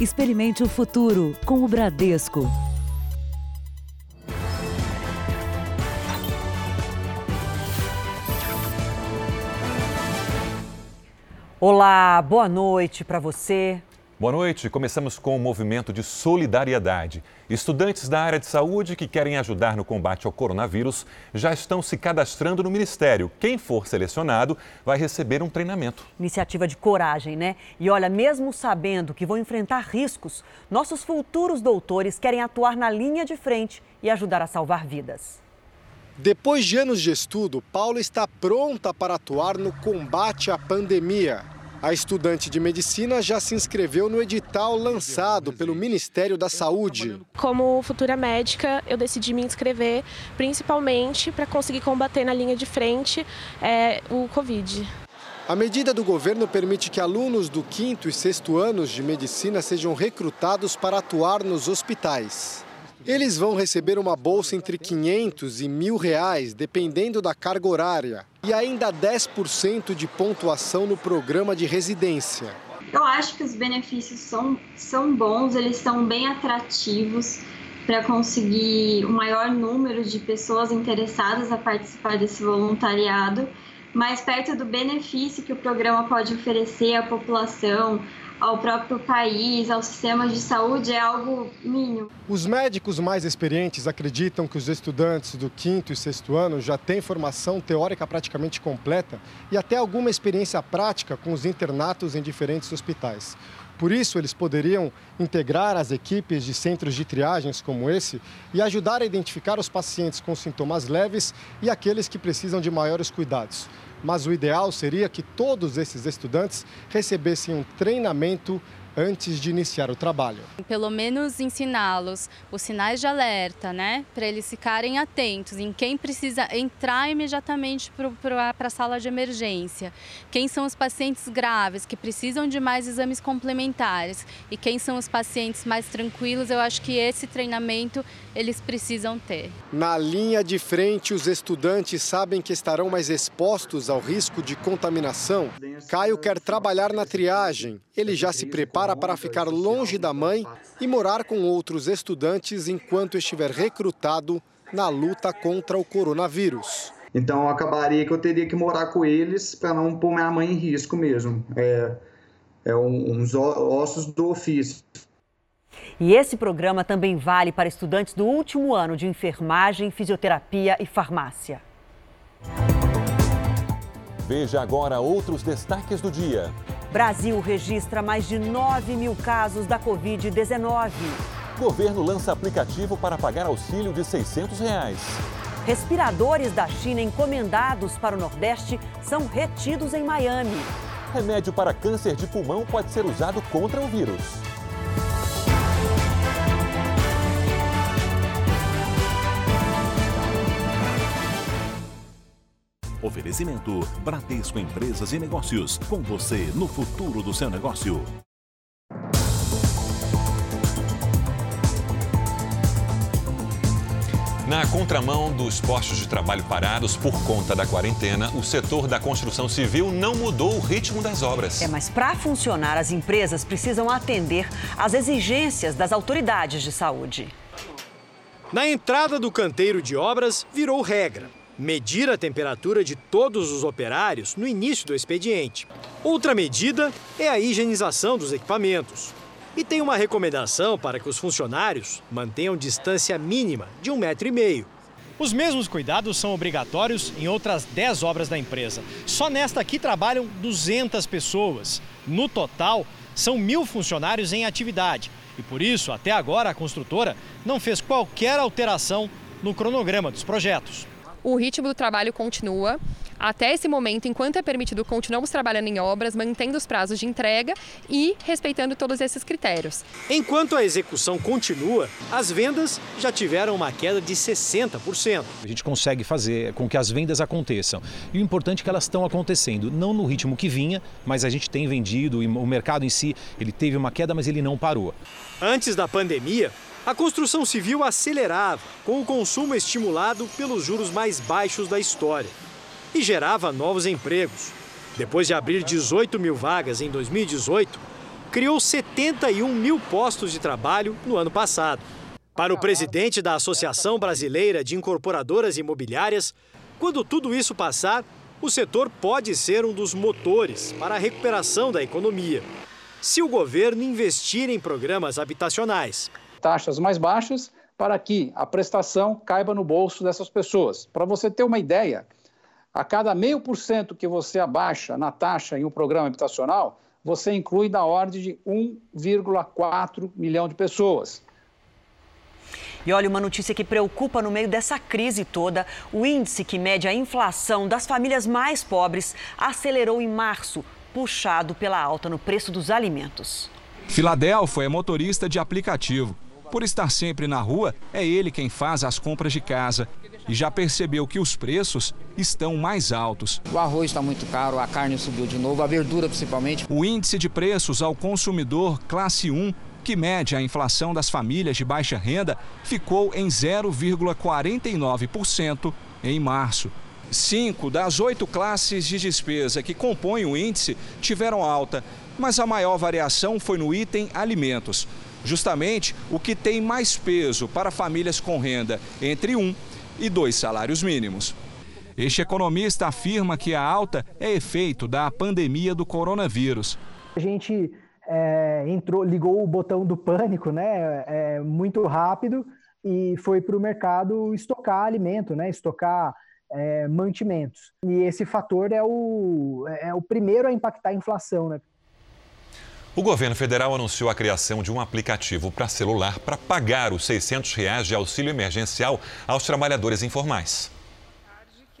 Experimente o futuro com o Bradesco. Olá, boa noite para você. Boa noite. Começamos com um movimento de solidariedade. Estudantes da área de saúde que querem ajudar no combate ao coronavírus já estão se cadastrando no Ministério. Quem for selecionado vai receber um treinamento. Iniciativa de coragem, né? E olha, mesmo sabendo que vão enfrentar riscos, nossos futuros doutores querem atuar na linha de frente e ajudar a salvar vidas. Depois de anos de estudo, Paula está pronta para atuar no combate à pandemia. A estudante de medicina já se inscreveu no edital lançado pelo Ministério da Saúde. Como futura médica, eu decidi me inscrever principalmente para conseguir combater na linha de frente é, o Covid. A medida do governo permite que alunos do quinto e sexto anos de medicina sejam recrutados para atuar nos hospitais. Eles vão receber uma bolsa entre 500 e mil reais, dependendo da carga horária, e ainda 10% de pontuação no programa de residência. Eu acho que os benefícios são, são bons, eles são bem atrativos para conseguir o maior número de pessoas interessadas a participar desse voluntariado, mas perto do benefício que o programa pode oferecer à população, ao próprio país, aos sistemas de saúde, é algo mínimo. Os médicos mais experientes acreditam que os estudantes do quinto e sexto ano já têm formação teórica praticamente completa e até alguma experiência prática com os internatos em diferentes hospitais. Por isso, eles poderiam integrar as equipes de centros de triagens como esse e ajudar a identificar os pacientes com sintomas leves e aqueles que precisam de maiores cuidados. Mas o ideal seria que todos esses estudantes recebessem um treinamento antes de iniciar o trabalho. Pelo menos ensiná-los os sinais de alerta, né? Para eles ficarem atentos em quem precisa entrar imediatamente para a sala de emergência, quem são os pacientes graves que precisam de mais exames complementares e quem são os pacientes mais tranquilos. Eu acho que esse treinamento eles precisam ter. Na linha de frente, os estudantes sabem que estarão mais expostos ao risco de contaminação. Caio quer trabalhar na triagem. Ele já se prepara prepara para ficar longe da mãe e morar com outros estudantes enquanto estiver recrutado na luta contra o coronavírus. Então acabaria que eu teria que morar com eles para não pôr minha mãe em risco mesmo. É, é uns ossos do ofício. E esse programa também vale para estudantes do último ano de enfermagem, fisioterapia e farmácia. Veja agora outros destaques do dia. Brasil registra mais de 9 mil casos da Covid-19. Governo lança aplicativo para pagar auxílio de 600 reais. Respiradores da China encomendados para o Nordeste são retidos em Miami. Remédio para câncer de pulmão pode ser usado contra o vírus. Oferecimento Bradesco Empresas e Negócios. Com você no futuro do seu negócio. Na contramão dos postos de trabalho parados por conta da quarentena, o setor da construção civil não mudou o ritmo das obras. É, mas para funcionar, as empresas precisam atender às exigências das autoridades de saúde. Na entrada do canteiro de obras, virou regra medir a temperatura de todos os operários no início do expediente. Outra medida é a higienização dos equipamentos. E tem uma recomendação para que os funcionários mantenham distância mínima de um metro e meio. Os mesmos cuidados são obrigatórios em outras 10 obras da empresa. Só nesta aqui trabalham 200 pessoas. No total, são mil funcionários em atividade. E por isso, até agora, a construtora não fez qualquer alteração no cronograma dos projetos o ritmo do trabalho continua. Até esse momento, enquanto é permitido, continuamos trabalhando em obras, mantendo os prazos de entrega e respeitando todos esses critérios. Enquanto a execução continua, as vendas já tiveram uma queda de 60%. A gente consegue fazer com que as vendas aconteçam. E o importante é que elas estão acontecendo, não no ritmo que vinha, mas a gente tem vendido e o mercado em si, ele teve uma queda, mas ele não parou. Antes da pandemia, a construção civil acelerava, com o consumo estimulado pelos juros mais baixos da história, e gerava novos empregos. Depois de abrir 18 mil vagas em 2018, criou 71 mil postos de trabalho no ano passado. Para o presidente da Associação Brasileira de Incorporadoras Imobiliárias, quando tudo isso passar, o setor pode ser um dos motores para a recuperação da economia, se o governo investir em programas habitacionais. Taxas mais baixas para que a prestação caiba no bolso dessas pessoas. Para você ter uma ideia, a cada meio por cento que você abaixa na taxa em um programa habitacional, você inclui da ordem de 1,4 milhão de pessoas. E olha, uma notícia que preocupa no meio dessa crise toda: o índice que mede a inflação das famílias mais pobres acelerou em março, puxado pela alta no preço dos alimentos. Filadelfo é motorista de aplicativo. Por estar sempre na rua, é ele quem faz as compras de casa e já percebeu que os preços estão mais altos. O arroz está muito caro, a carne subiu de novo, a verdura principalmente. O índice de preços ao consumidor classe 1 que mede a inflação das famílias de baixa renda, ficou em 0,49% em março. Cinco das oito classes de despesa que compõem o índice tiveram alta, mas a maior variação foi no item alimentos, justamente o que tem mais peso para famílias com renda entre um e dois salários mínimos. Este economista afirma que a alta é efeito da pandemia do coronavírus. A gente é, entrou, ligou o botão do pânico, né, é, muito rápido e foi para o mercado estocar alimento, né, estocar é, mantimentos. E esse fator é o, é o primeiro a impactar a inflação, né? O governo federal anunciou a criação de um aplicativo para celular para pagar os 600 reais de auxílio emergencial aos trabalhadores informais.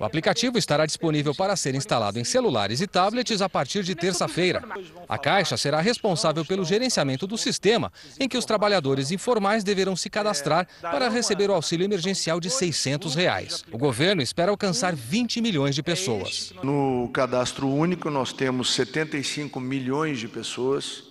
O aplicativo estará disponível para ser instalado em celulares e tablets a partir de terça-feira. A Caixa será responsável pelo gerenciamento do sistema, em que os trabalhadores informais deverão se cadastrar para receber o auxílio emergencial de 600 reais. O governo espera alcançar 20 milhões de pessoas. No cadastro único, nós temos 75 milhões de pessoas,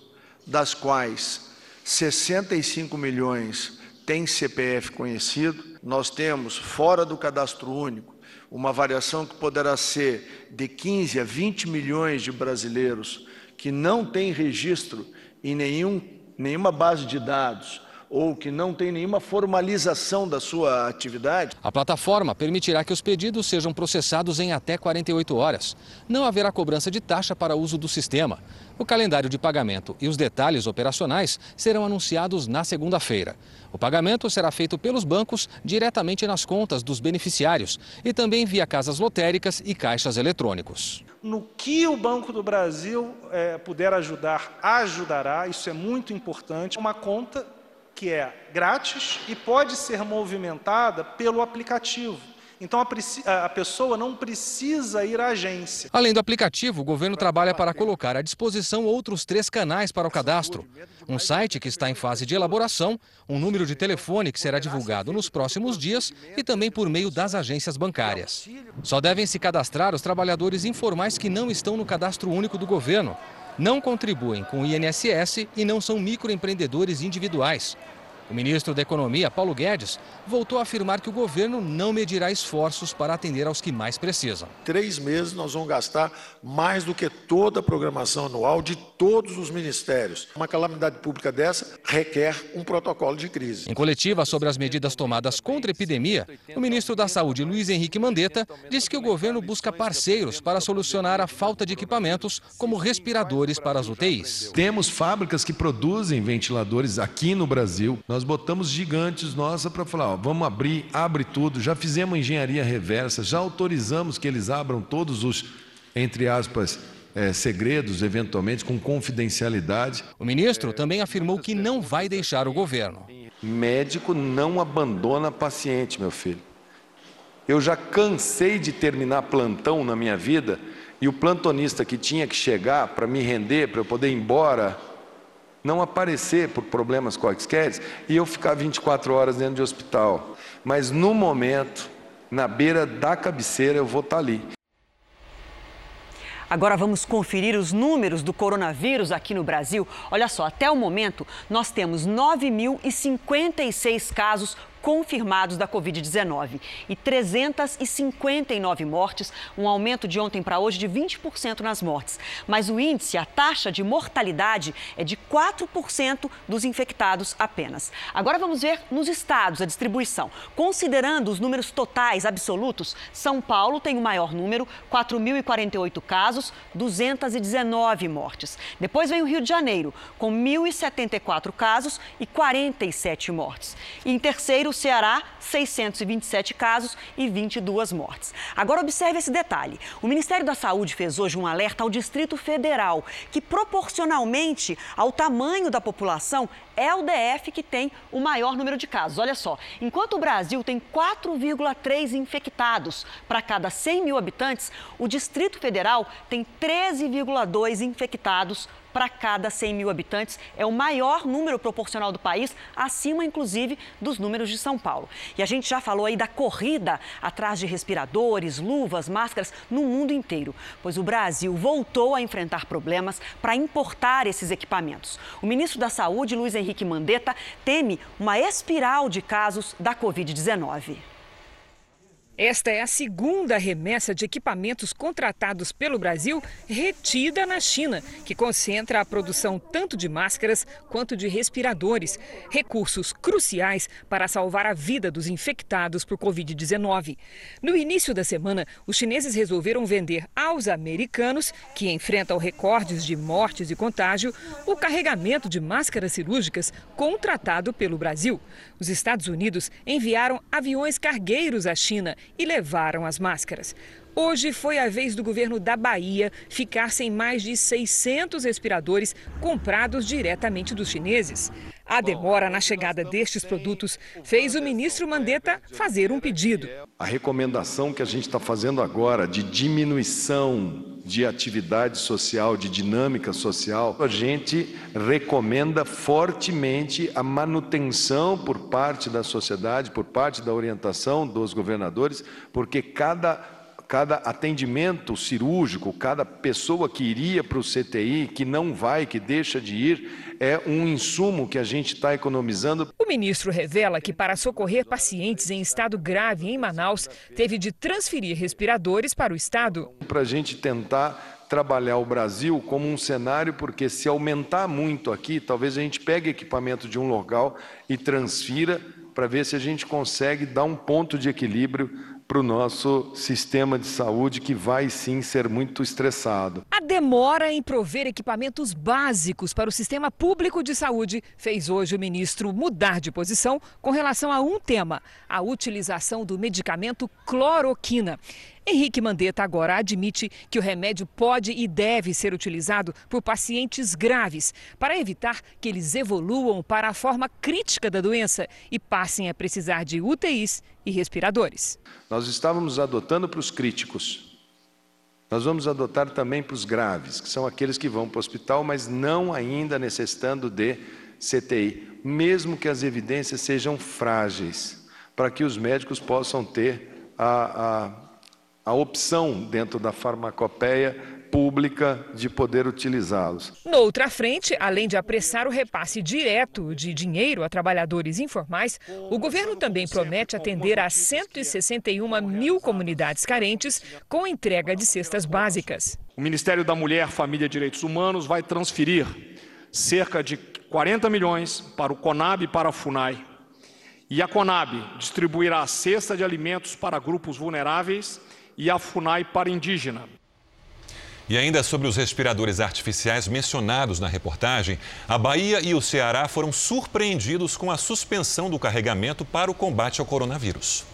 das quais 65 milhões têm CPF conhecido. Nós temos, fora do cadastro único, uma variação que poderá ser de 15 a 20 milhões de brasileiros que não têm registro em nenhum, nenhuma base de dados ou que não tem nenhuma formalização da sua atividade. A plataforma permitirá que os pedidos sejam processados em até 48 horas. Não haverá cobrança de taxa para uso do sistema. O calendário de pagamento e os detalhes operacionais serão anunciados na segunda-feira. O pagamento será feito pelos bancos diretamente nas contas dos beneficiários e também via casas lotéricas e caixas eletrônicos. No que o Banco do Brasil é, puder ajudar, ajudará, isso é muito importante. Uma conta que é grátis e pode ser movimentada pelo aplicativo. Então a, a, pessoa não precisa ir à agência. Além do aplicativo, o governo trabalha para colocar à disposição outros três canais para o cadastro: um site que está em fase de elaboração, um número de telefone que será divulgado nos próximos dias e também por meio das agências bancárias. Só devem se cadastrar os trabalhadores informais que não estão no cadastro único do governo não contribuem com o INSS e não são microempreendedores individuais. O ministro da Economia, Paulo Guedes, voltou a afirmar que o governo não medirá esforços para atender aos que mais precisam. Três meses nós vamos gastar mais do que toda a programação anual de todos os ministérios. Uma calamidade pública dessa requer um protocolo de crise. Em coletiva sobre as medidas tomadas contra a epidemia, o ministro da Saúde, Luiz Henrique Mandetta, disse que o governo busca parceiros para solucionar a falta de equipamentos, como respiradores para as UTIs. Temos fábricas que produzem ventiladores aqui no Brasil. Nós nós botamos gigantes nossa para falar, ó, vamos abrir, abre tudo. Já fizemos engenharia reversa, já autorizamos que eles abram todos os, entre aspas, é, segredos, eventualmente, com confidencialidade. O ministro também afirmou que não vai deixar o governo. Médico não abandona paciente, meu filho. Eu já cansei de terminar plantão na minha vida e o plantonista que tinha que chegar para me render, para eu poder ir embora, não aparecer por problemas quaisquer e eu ficar 24 horas dentro de hospital. Mas no momento, na beira da cabeceira, eu vou estar ali. Agora vamos conferir os números do coronavírus aqui no Brasil. Olha só, até o momento nós temos 9.056 casos confirmados da Covid-19 e 359 mortes, um aumento de ontem para hoje de 20% nas mortes. Mas o índice, a taxa de mortalidade, é de 4% dos infectados apenas. Agora vamos ver nos estados a distribuição. Considerando os números totais absolutos, São Paulo tem o maior número, 4.048 casos, 219 mortes. Depois vem o Rio de Janeiro, com 1.074 casos e 47 mortes. E em terceiro, o Ceará, 627 casos e 22 mortes. Agora observe esse detalhe. O Ministério da Saúde fez hoje um alerta ao Distrito Federal, que proporcionalmente ao tamanho da população é o DF que tem o maior número de casos. Olha só, enquanto o Brasil tem 4,3 infectados para cada 100 mil habitantes, o Distrito Federal tem 13,2 infectados para cada 100 mil habitantes. É o maior número proporcional do país, acima, inclusive, dos números de São Paulo. E a gente já falou aí da corrida atrás de respiradores, luvas, máscaras no mundo inteiro, pois o Brasil voltou a enfrentar problemas para importar esses equipamentos. O ministro da Saúde, Luiz Henrique Mandetta, teme uma espiral de casos da Covid-19. Esta é a segunda remessa de equipamentos contratados pelo Brasil retida na China, que concentra a produção tanto de máscaras quanto de respiradores, recursos cruciais para salvar a vida dos infectados por Covid-19. No início da semana, os chineses resolveram vender aos americanos, que enfrentam recordes de mortes e contágio, o carregamento de máscaras cirúrgicas contratado pelo Brasil. Os Estados Unidos enviaram aviões cargueiros à China e levaram as máscaras. Hoje foi a vez do governo da Bahia ficar sem mais de 600 respiradores comprados diretamente dos chineses. A demora na chegada destes produtos fez o ministro Mandetta fazer um pedido. A recomendação que a gente está fazendo agora de diminuição de atividade social, de dinâmica social, a gente recomenda fortemente a manutenção por parte da sociedade, por parte da orientação dos governadores, porque cada cada atendimento cirúrgico, cada pessoa que iria para o CTI, que não vai, que deixa de ir, é um insumo que a gente está economizando. O ministro revela que, para socorrer pacientes em estado grave em Manaus, teve de transferir respiradores para o estado. Para a gente tentar trabalhar o Brasil como um cenário, porque se aumentar muito aqui, talvez a gente pegue equipamento de um local e transfira para ver se a gente consegue dar um ponto de equilíbrio para o nosso sistema de saúde, que vai sim ser muito estressado. A demora em prover equipamentos básicos para o sistema público de saúde fez hoje o ministro mudar de posição com relação a um tema: a utilização do medicamento cloroquina. Henrique Mandetta agora admite que o remédio pode e deve ser utilizado por pacientes graves para evitar que eles evoluam para a forma crítica da doença e passem a precisar de UTIs e respiradores. Nós estávamos adotando para os críticos. Nós vamos adotar também para os graves, que são aqueles que vão para o hospital, mas não ainda necessitando de CTI, mesmo que as evidências sejam frágeis, para que os médicos possam ter a, a a opção dentro da farmacopeia pública de poder utilizá-los. Noutra frente, além de apressar o repasse direto de dinheiro a trabalhadores informais, o governo também promete atender a 161 mil comunidades carentes com entrega de cestas básicas. O Ministério da Mulher, Família e Direitos Humanos vai transferir cerca de 40 milhões para o CONAB e para a FUNAI. E a CONAB distribuirá a cesta de alimentos para grupos vulneráveis e a FUNAI para indígena. E ainda sobre os respiradores artificiais mencionados na reportagem, a Bahia e o Ceará foram surpreendidos com a suspensão do carregamento para o combate ao coronavírus.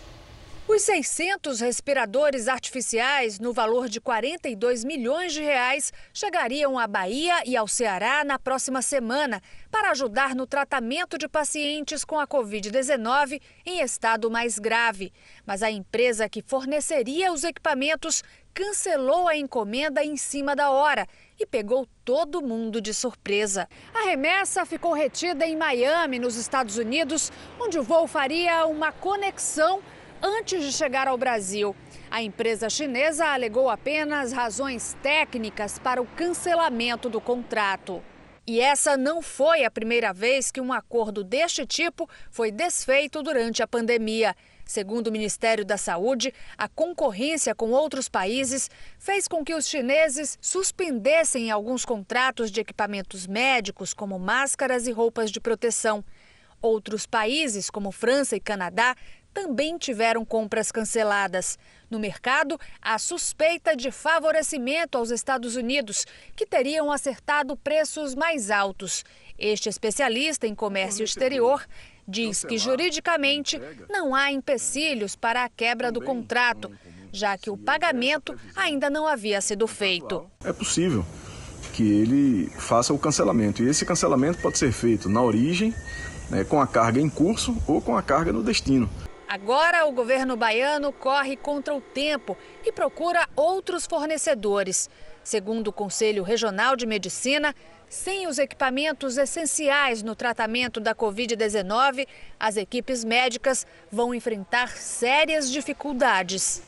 Os 600 respiradores artificiais, no valor de 42 milhões de reais, chegariam à Bahia e ao Ceará na próxima semana para ajudar no tratamento de pacientes com a Covid-19 em estado mais grave. Mas a empresa que forneceria os equipamentos cancelou a encomenda em cima da hora e pegou todo mundo de surpresa. A remessa ficou retida em Miami, nos Estados Unidos, onde o voo faria uma conexão antes de chegar ao Brasil. A empresa chinesa alegou apenas razões técnicas para o cancelamento do contrato. E essa não foi a primeira vez que um acordo deste tipo foi desfeito durante a pandemia. Segundo o Ministério da Saúde, a concorrência com outros países fez com que os chineses suspendessem alguns contratos de equipamentos médicos, como máscaras e roupas de proteção. Outros países, como França e Canadá, também tiveram compras canceladas. No mercado, há suspeita de favorecimento aos Estados Unidos, que teriam acertado preços mais altos. Este especialista em comércio exterior diz que juridicamente não há empecilhos para a quebra do contrato, já que o pagamento ainda não havia sido feito. É possível que ele faça o cancelamento e esse cancelamento pode ser feito na origem, né, com a carga em curso ou com a carga no destino. Agora, o governo baiano corre contra o tempo e procura outros fornecedores. Segundo o Conselho Regional de Medicina, sem os equipamentos essenciais no tratamento da Covid-19, as equipes médicas vão enfrentar sérias dificuldades.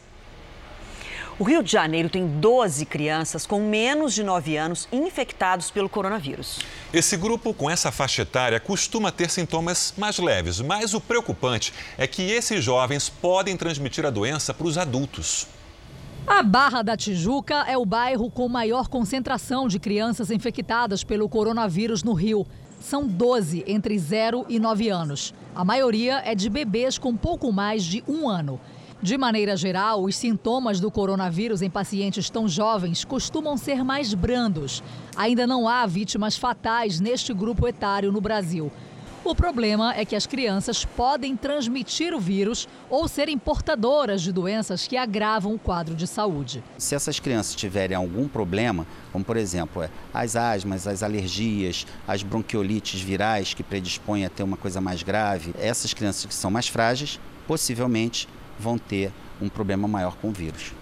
O Rio de Janeiro tem 12 crianças com menos de 9 anos infectados pelo coronavírus. Esse grupo, com essa faixa etária, costuma ter sintomas mais leves, mas o preocupante é que esses jovens podem transmitir a doença para os adultos. A Barra da Tijuca é o bairro com maior concentração de crianças infectadas pelo coronavírus no Rio. São 12 entre 0 e 9 anos. A maioria é de bebês com pouco mais de um ano. De maneira geral, os sintomas do coronavírus em pacientes tão jovens costumam ser mais brandos. Ainda não há vítimas fatais neste grupo etário no Brasil. O problema é que as crianças podem transmitir o vírus ou serem portadoras de doenças que agravam o quadro de saúde. Se essas crianças tiverem algum problema, como por exemplo é, as asmas, as alergias, as bronquiolites virais que predispõem a ter uma coisa mais grave, essas crianças que são mais frágeis, possivelmente vão ter um problema maior com o vírus.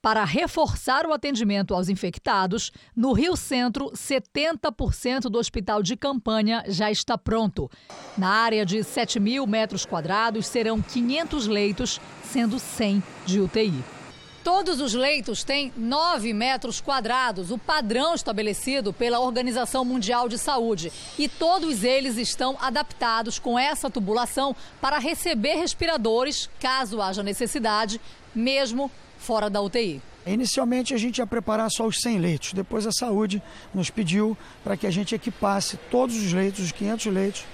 Para reforçar o atendimento aos infectados, no Rio Centro, 70% do hospital de campanha já está pronto. Na área de 7 mil metros quadrados, serão 500 leitos, sendo 100 de UTI. Todos os leitos têm 9 metros quadrados, o padrão estabelecido pela Organização Mundial de Saúde. E todos eles estão adaptados com essa tubulação para receber respiradores, caso haja necessidade, mesmo fora da UTI. Inicialmente a gente ia preparar só os 100 leitos, depois a saúde nos pediu para que a gente equipasse todos os leitos, os 500 leitos,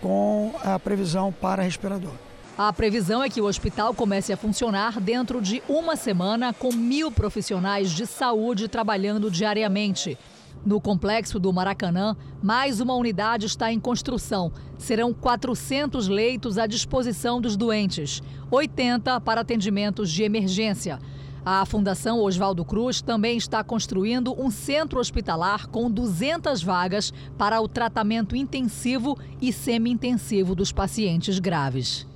com a previsão para respirador. A previsão é que o hospital comece a funcionar dentro de uma semana, com mil profissionais de saúde trabalhando diariamente. No complexo do Maracanã, mais uma unidade está em construção. Serão 400 leitos à disposição dos doentes, 80 para atendimentos de emergência. A Fundação Oswaldo Cruz também está construindo um centro hospitalar com 200 vagas para o tratamento intensivo e semi-intensivo dos pacientes graves.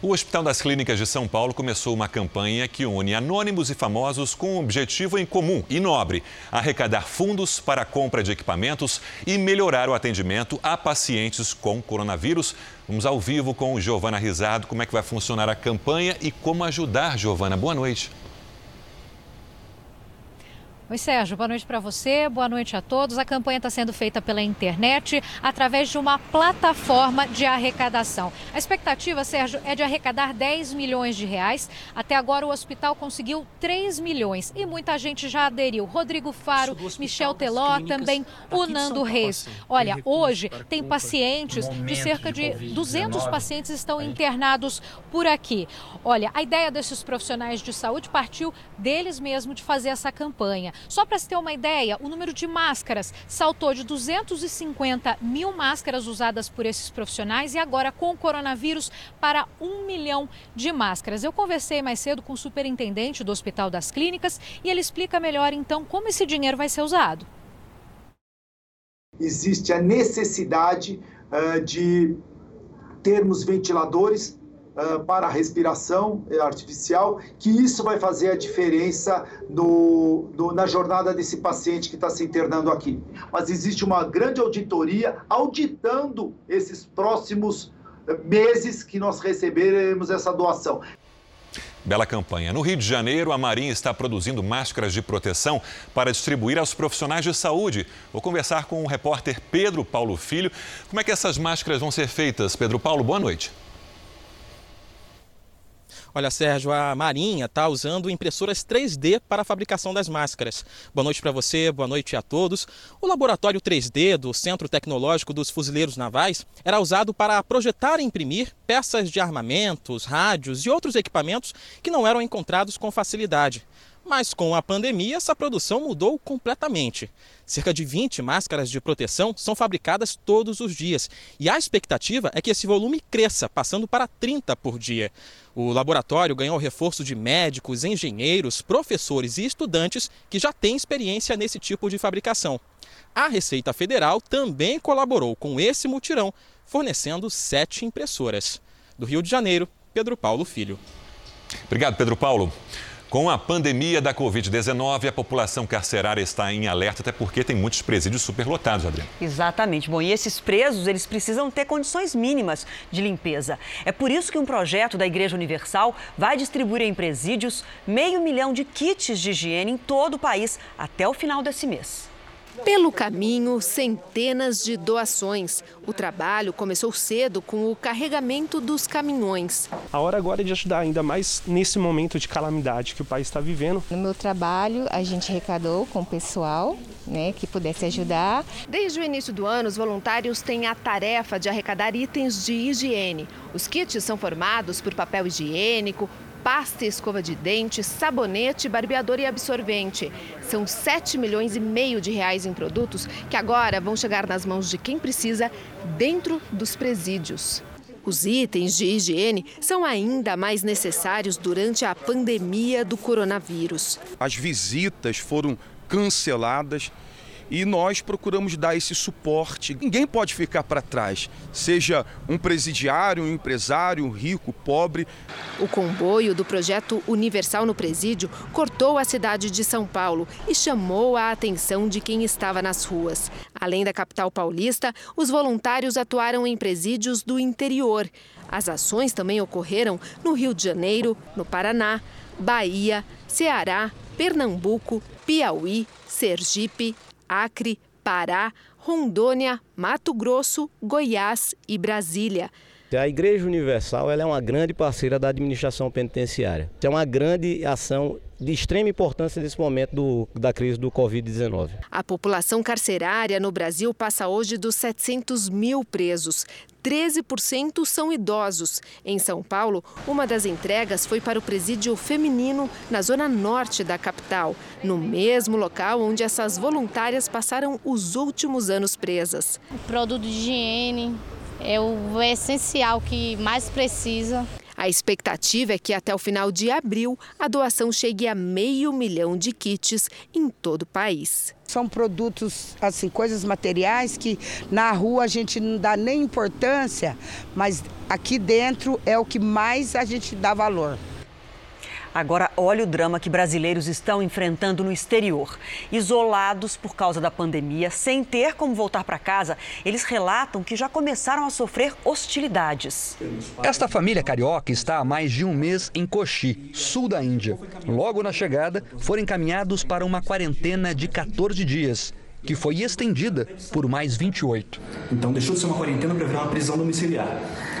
O Hospital das Clínicas de São Paulo começou uma campanha que une anônimos e famosos com um objetivo em comum e nobre: arrecadar fundos para a compra de equipamentos e melhorar o atendimento a pacientes com coronavírus. Vamos ao vivo com Giovana Risado. Como é que vai funcionar a campanha e como ajudar, Giovana? Boa noite. Oi, Sérgio, boa noite para você, boa noite a todos. A campanha está sendo feita pela internet através de uma plataforma de arrecadação. A expectativa, Sérgio, é de arrecadar 10 milhões de reais. Até agora o hospital conseguiu 3 milhões e muita gente já aderiu. Rodrigo Faro, Michel Teló, também o Nando Reis. Olha, hoje tem pacientes de cerca de 200 pacientes estão internados por aqui. Olha, a ideia desses profissionais de saúde partiu deles mesmos de fazer essa campanha. Só para se ter uma ideia, o número de máscaras saltou de 250 mil máscaras usadas por esses profissionais e agora com o coronavírus para um milhão de máscaras. Eu conversei mais cedo com o superintendente do Hospital das Clínicas e ele explica melhor então como esse dinheiro vai ser usado. Existe a necessidade uh, de termos ventiladores uh, para a respiração artificial, que isso vai fazer a diferença no, no, na jornada desse paciente que está se internando aqui. Mas existe uma grande auditoria auditando esses próximos meses que nós receberemos essa doação. Bela campanha. No Rio de Janeiro, a Marinha está produzindo máscaras de proteção para distribuir aos profissionais de saúde. Vou conversar com o repórter Pedro Paulo Filho. Como é que essas máscaras vão ser feitas? Pedro Paulo, boa noite. Olha, Sérgio, a Marinha está usando impressoras 3D para a fabricação das máscaras. Boa noite para você, boa noite a todos. O laboratório 3D do Centro Tecnológico dos Fuzileiros Navais era usado para projetar e imprimir peças de armamentos, rádios e outros equipamentos que não eram encontrados com facilidade. Mas com a pandemia, essa produção mudou completamente. Cerca de 20 máscaras de proteção são fabricadas todos os dias e a expectativa é que esse volume cresça, passando para 30 por dia. O laboratório ganhou reforço de médicos, engenheiros, professores e estudantes que já têm experiência nesse tipo de fabricação. A Receita Federal também colaborou com esse mutirão, fornecendo sete impressoras. Do Rio de Janeiro, Pedro Paulo Filho. Obrigado, Pedro Paulo. Com a pandemia da Covid-19, a população carcerária está em alerta, até porque tem muitos presídios superlotados, Adriana. Exatamente. Bom, e esses presos, eles precisam ter condições mínimas de limpeza. É por isso que um projeto da Igreja Universal vai distribuir em presídios meio milhão de kits de higiene em todo o país até o final desse mês. Pelo caminho, centenas de doações. O trabalho começou cedo com o carregamento dos caminhões. A hora agora é de ajudar, ainda mais nesse momento de calamidade que o país está vivendo. No meu trabalho, a gente arrecadou com o pessoal né, que pudesse ajudar. Desde o início do ano, os voluntários têm a tarefa de arrecadar itens de higiene. Os kits são formados por papel higiênico, pasta escova de dente, sabonete, barbeador e absorvente. São 7 milhões e meio de reais em produtos que agora vão chegar nas mãos de quem precisa dentro dos presídios. Os itens de higiene são ainda mais necessários durante a pandemia do coronavírus. As visitas foram canceladas e nós procuramos dar esse suporte. Ninguém pode ficar para trás, seja um presidiário, um empresário, rico, pobre. O comboio do projeto Universal no Presídio cortou a cidade de São Paulo e chamou a atenção de quem estava nas ruas. Além da capital paulista, os voluntários atuaram em presídios do interior. As ações também ocorreram no Rio de Janeiro, no Paraná, Bahia, Ceará, Pernambuco, Piauí, Sergipe, Acre, Pará, Rondônia, Mato Grosso, Goiás e Brasília. A Igreja Universal é uma grande parceira da administração penitenciária. É uma grande ação de extrema importância nesse momento do, da crise do Covid-19. A população carcerária no Brasil passa hoje dos 700 mil presos. 13% são idosos. Em São Paulo, uma das entregas foi para o presídio feminino na zona norte da capital, no mesmo local onde essas voluntárias passaram os últimos anos presas. O produto de higiene é o essencial que mais precisa. A expectativa é que até o final de abril a doação chegue a meio milhão de kits em todo o país. São produtos, assim, coisas materiais que na rua a gente não dá nem importância, mas aqui dentro é o que mais a gente dá valor. Agora, olha o drama que brasileiros estão enfrentando no exterior. Isolados por causa da pandemia, sem ter como voltar para casa, eles relatam que já começaram a sofrer hostilidades. Esta família carioca está há mais de um mês em Kochi, sul da Índia. Logo na chegada, foram encaminhados para uma quarentena de 14 dias que foi estendida por mais 28. Então deixou de ser uma quarentena para virar uma prisão domiciliar.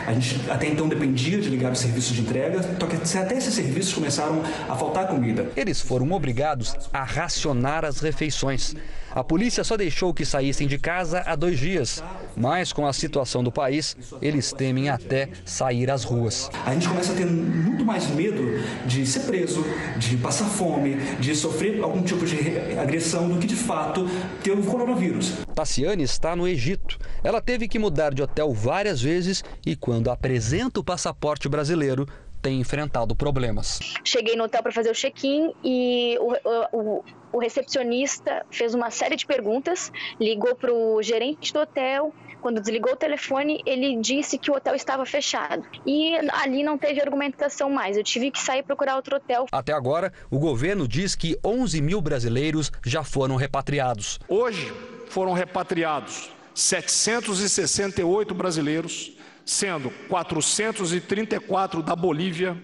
A gente até então dependia de ligar os serviços de entrega, só que até esses serviços começaram a faltar comida. Eles foram obrigados a racionar as refeições. A polícia só deixou que saíssem de casa há dois dias, mas com a situação do país, eles temem até sair às ruas. A gente começa a ter muito mais medo de ser preso, de passar fome, de sofrer algum tipo de agressão do que de fato ter o coronavírus. Tassiane está no Egito. Ela teve que mudar de hotel várias vezes e quando apresenta o passaporte brasileiro, tem enfrentado problemas. Cheguei no hotel para fazer o check-in e o, o, o, recepcionista fez uma série de perguntas, ligou para o gerente do hotel. Quando desligou o telefone, ele disse que o hotel estava fechado. E ali não teve argumentação mais. Eu tive que sair procurar outro hotel. Até agora, o governo diz que 11 mil brasileiros já foram repatriados. Hoje foram repatriados 768 brasileiros sendo 434 da Bolívia,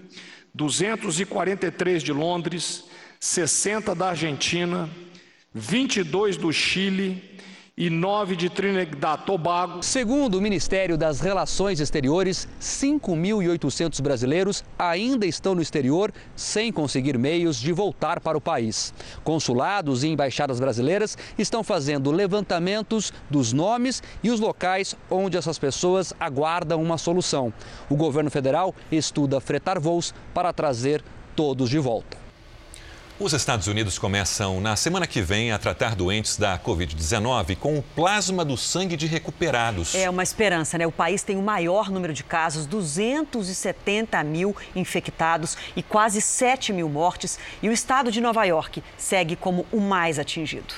243 de Londres, 60 da Argentina, 22 do Chile e 9 de Trinidad Tobago. Segundo o Ministério das Relações Exteriores, 5.800 brasileiros ainda estão no exterior sem conseguir meios de voltar para o país. Consulados e embaixadas brasileiras estão fazendo levantamentos dos nomes e os locais onde essas pessoas aguardam uma solução. O governo federal estuda fretar voos para trazer todos de volta. Os Estados Unidos começam na semana que vem a tratar doentes da Covid-19 com o plasma do sangue de recuperados. É uma esperança, né? O país tem o maior número de casos, 270 mil infectados e quase 7 mil mortes. E o estado de Nova York segue como o mais atingido.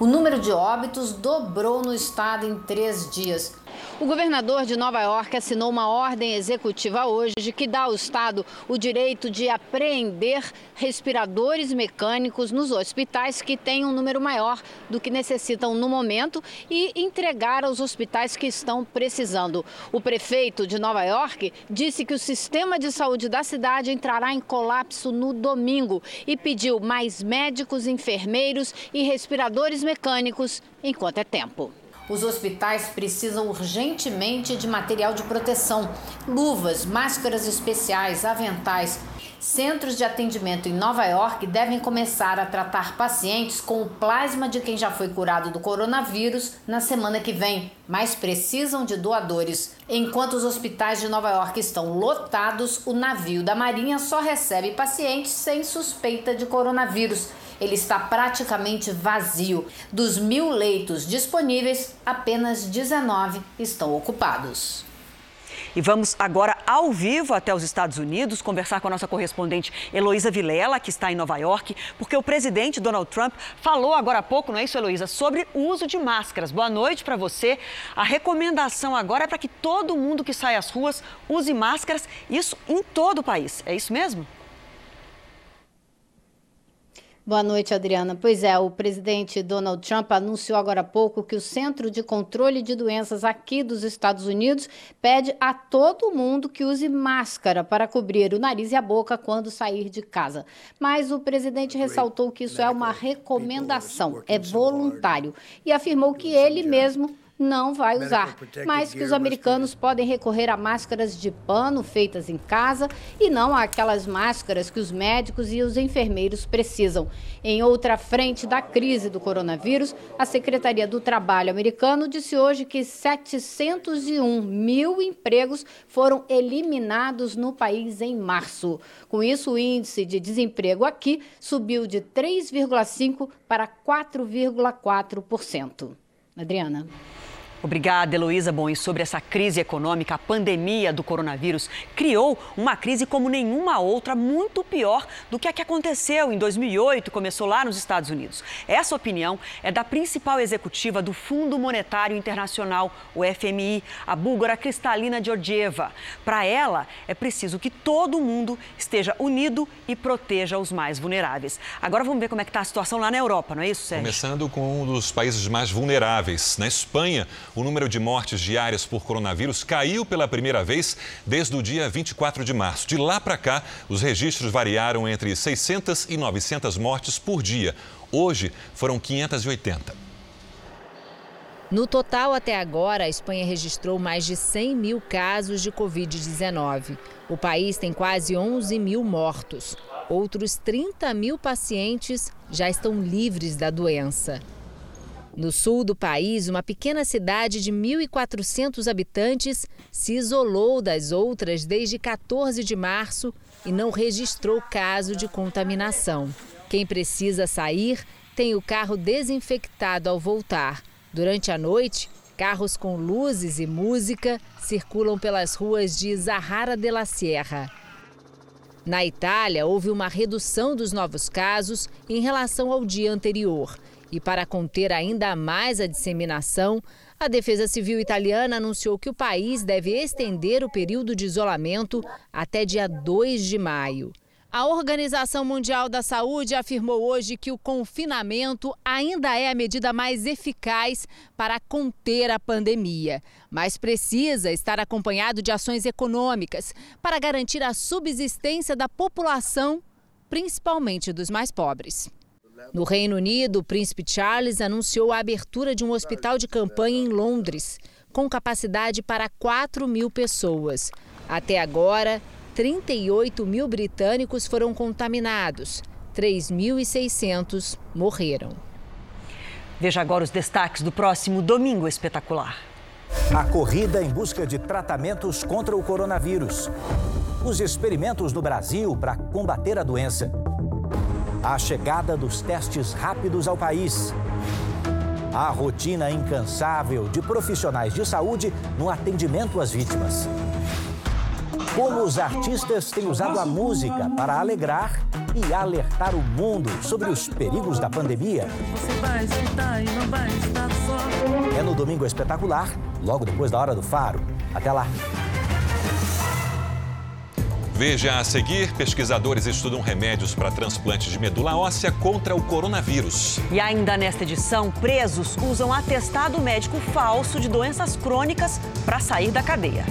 O número de óbitos dobrou no estado em três dias. O governador de Nova York assinou uma ordem executiva hoje que dá ao Estado o direito de apreender respiradores mecânicos nos hospitais que têm um número maior do que necessitam no momento e entregar aos hospitais que estão precisando. O prefeito de Nova York disse que o sistema de saúde da cidade entrará em colapso no domingo e pediu mais médicos, enfermeiros e respiradores mecânicos enquanto é tempo. Os hospitais precisam urgentemente de material de proteção, luvas, máscaras especiais, aventais. Centros de atendimento em Nova York devem começar a tratar pacientes com o plasma de quem já foi curado do coronavírus na semana que vem, mas precisam de doadores. Enquanto os hospitais de Nova York estão lotados, o navio da Marinha só recebe pacientes sem suspeita de coronavírus ele está praticamente vazio. Dos mil leitos disponíveis, apenas 19 estão ocupados. E vamos agora ao vivo até os Estados Unidos conversar com a nossa correspondente Heloísa Vilela, que está em Nova York, porque o presidente Donald Trump falou agora há pouco, não é isso, Heloísa, sobre o uso de máscaras. Boa noite para você. A recomendação agora é para que todo mundo que sai às ruas use máscaras, isso em todo o país. É isso mesmo? Boa noite, Adriana. Pois é, o presidente Donald Trump anunciou agora há pouco que o Centro de Controle de Doenças aqui dos Estados Unidos pede a todo mundo que use máscara para cobrir o nariz e a boca quando sair de casa. Mas o presidente ressaltou que isso é uma recomendação, é voluntário, e afirmou que ele mesmo não vai usar, mas que os americanos podem recorrer a máscaras de pano feitas em casa e não aquelas máscaras que os médicos e os enfermeiros precisam. Em outra frente da crise do coronavírus, a Secretaria do Trabalho americano disse hoje que 701 mil empregos foram eliminados no país em março. Com isso, o índice de desemprego aqui subiu de 3,5% para 4,4%. Adriana. Obrigada, Heloísa. Bom, e sobre essa crise econômica, a pandemia do coronavírus criou uma crise como nenhuma outra, muito pior do que a que aconteceu em 2008, começou lá nos Estados Unidos. Essa opinião é da principal executiva do Fundo Monetário Internacional, o FMI, a búlgara Cristalina Georgieva. Para ela, é preciso que todo mundo esteja unido e proteja os mais vulneráveis. Agora vamos ver como é que está a situação lá na Europa, não é isso, Sérgio? Começando com um dos países mais vulneráveis. Na Espanha, o número de mortes diárias por coronavírus caiu pela primeira vez desde o dia 24 de março. De lá para cá, os registros variaram entre 600 e 900 mortes por dia. Hoje foram 580. No total, até agora, a Espanha registrou mais de 100 mil casos de Covid-19. O país tem quase 11 mil mortos. Outros 30 mil pacientes já estão livres da doença. No sul do país, uma pequena cidade de 1.400 habitantes se isolou das outras desde 14 de março e não registrou caso de contaminação. Quem precisa sair tem o carro desinfectado ao voltar. Durante a noite, carros com luzes e música circulam pelas ruas de Zahara de la Sierra. Na Itália, houve uma redução dos novos casos em relação ao dia anterior. E para conter ainda mais a disseminação, a Defesa Civil italiana anunciou que o país deve estender o período de isolamento até dia 2 de maio. A Organização Mundial da Saúde afirmou hoje que o confinamento ainda é a medida mais eficaz para conter a pandemia, mas precisa estar acompanhado de ações econômicas para garantir a subsistência da população, principalmente dos mais pobres. No Reino Unido, o príncipe Charles anunciou a abertura de um hospital de campanha em Londres, com capacidade para 4 mil pessoas. Até agora, 38 mil britânicos foram contaminados, 3.600 morreram. Veja agora os destaques do próximo Domingo Espetacular. A corrida em busca de tratamentos contra o coronavírus. Os experimentos no Brasil para combater a doença. A chegada dos testes rápidos ao país. A rotina incansável de profissionais de saúde no atendimento às vítimas como os artistas têm usado a música para alegrar e alertar o mundo sobre os perigos da pandemia. É no Domingo Espetacular, logo depois da Hora do Faro. Até lá. Veja a seguir: pesquisadores estudam remédios para transplantes de medula óssea contra o coronavírus. E ainda nesta edição, presos usam atestado médico falso de doenças crônicas para sair da cadeia.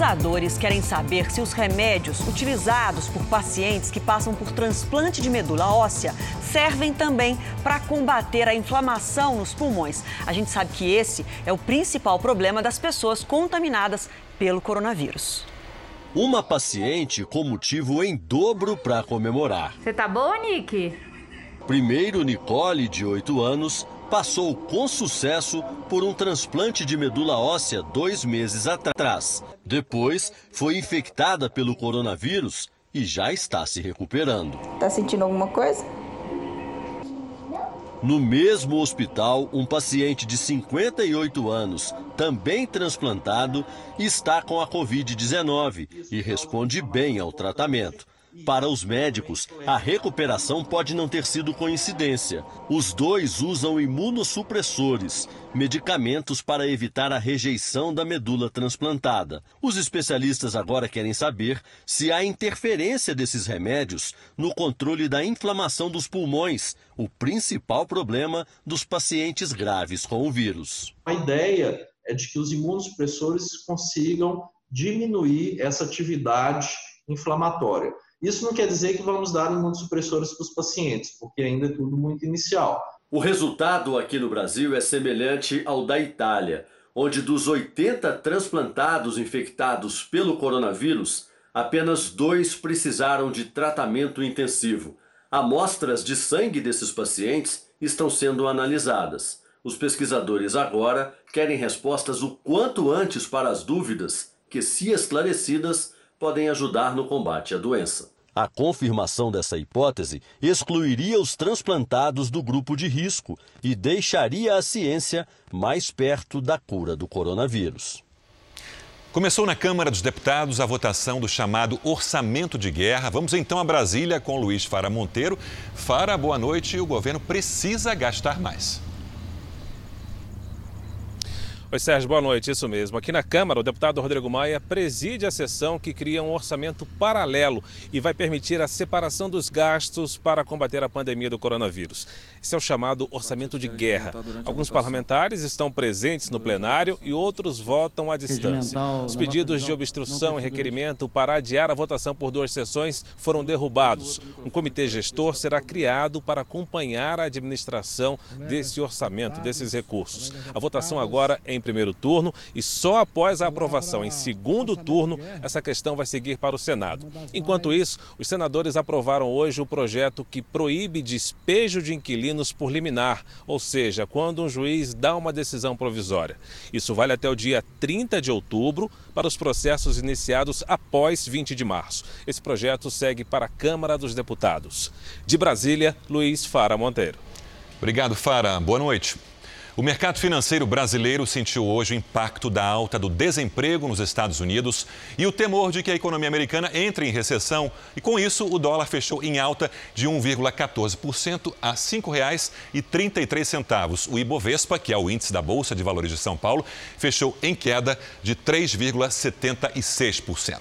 Pesquisadores querem saber se os remédios utilizados por pacientes que passam por transplante de medula óssea servem também para combater a inflamação nos pulmões. A gente sabe que esse é o principal problema das pessoas contaminadas pelo coronavírus. Uma paciente com motivo em dobro para comemorar. Você tá boa, Nick? Primeiro, Nicole, de 8 anos, passou com sucesso por um transplante de medula óssea dois meses atrás. Depois, foi infectada pelo coronavírus e já está se recuperando. Tá sentindo alguma coisa? No mesmo hospital, um paciente de 58 anos, também transplantado, está com a Covid-19 e responde bem ao tratamento. Para os médicos, a recuperação pode não ter sido coincidência. Os dois usam imunossupressores, medicamentos para evitar a rejeição da medula transplantada. Os especialistas agora querem saber se há interferência desses remédios no controle da inflamação dos pulmões, o principal problema dos pacientes graves com o vírus. A ideia é de que os imunossupressores consigam diminuir essa atividade inflamatória. Isso não quer dizer que vamos dar imunossupressores para os pacientes, porque ainda é tudo muito inicial. O resultado aqui no Brasil é semelhante ao da Itália, onde dos 80 transplantados infectados pelo coronavírus, apenas dois precisaram de tratamento intensivo. Amostras de sangue desses pacientes estão sendo analisadas. Os pesquisadores agora querem respostas o quanto antes para as dúvidas que, se esclarecidas, podem ajudar no combate à doença. A confirmação dessa hipótese excluiria os transplantados do grupo de risco e deixaria a ciência mais perto da cura do coronavírus. Começou na Câmara dos Deputados a votação do chamado Orçamento de Guerra. Vamos então a Brasília com Luiz Fara Monteiro. Fara, boa noite. O governo precisa gastar mais. Oi, Sérgio, boa noite. Isso mesmo. Aqui na Câmara, o deputado Rodrigo Maia preside a sessão que cria um orçamento paralelo e vai permitir a separação dos gastos para combater a pandemia do coronavírus. Esse é o chamado orçamento de guerra. Alguns parlamentares estão presentes no plenário e outros votam à distância. Os pedidos de obstrução e requerimento para adiar a votação por duas sessões foram derrubados. Um comitê gestor será criado para acompanhar a administração desse orçamento, desses recursos. A votação agora é em em primeiro turno e só após a aprovação em segundo turno essa questão vai seguir para o Senado. Enquanto isso, os senadores aprovaram hoje o projeto que proíbe despejo de inquilinos por liminar, ou seja, quando um juiz dá uma decisão provisória. Isso vale até o dia 30 de outubro para os processos iniciados após 20 de março. Esse projeto segue para a Câmara dos Deputados. De Brasília, Luiz Fara Monteiro. Obrigado, Fara. Boa noite. O mercado financeiro brasileiro sentiu hoje o impacto da alta do desemprego nos Estados Unidos e o temor de que a economia americana entre em recessão. E com isso, o dólar fechou em alta de 1,14% a R$ 5,33. O Ibovespa, que é o índice da Bolsa de Valores de São Paulo, fechou em queda de 3,76%.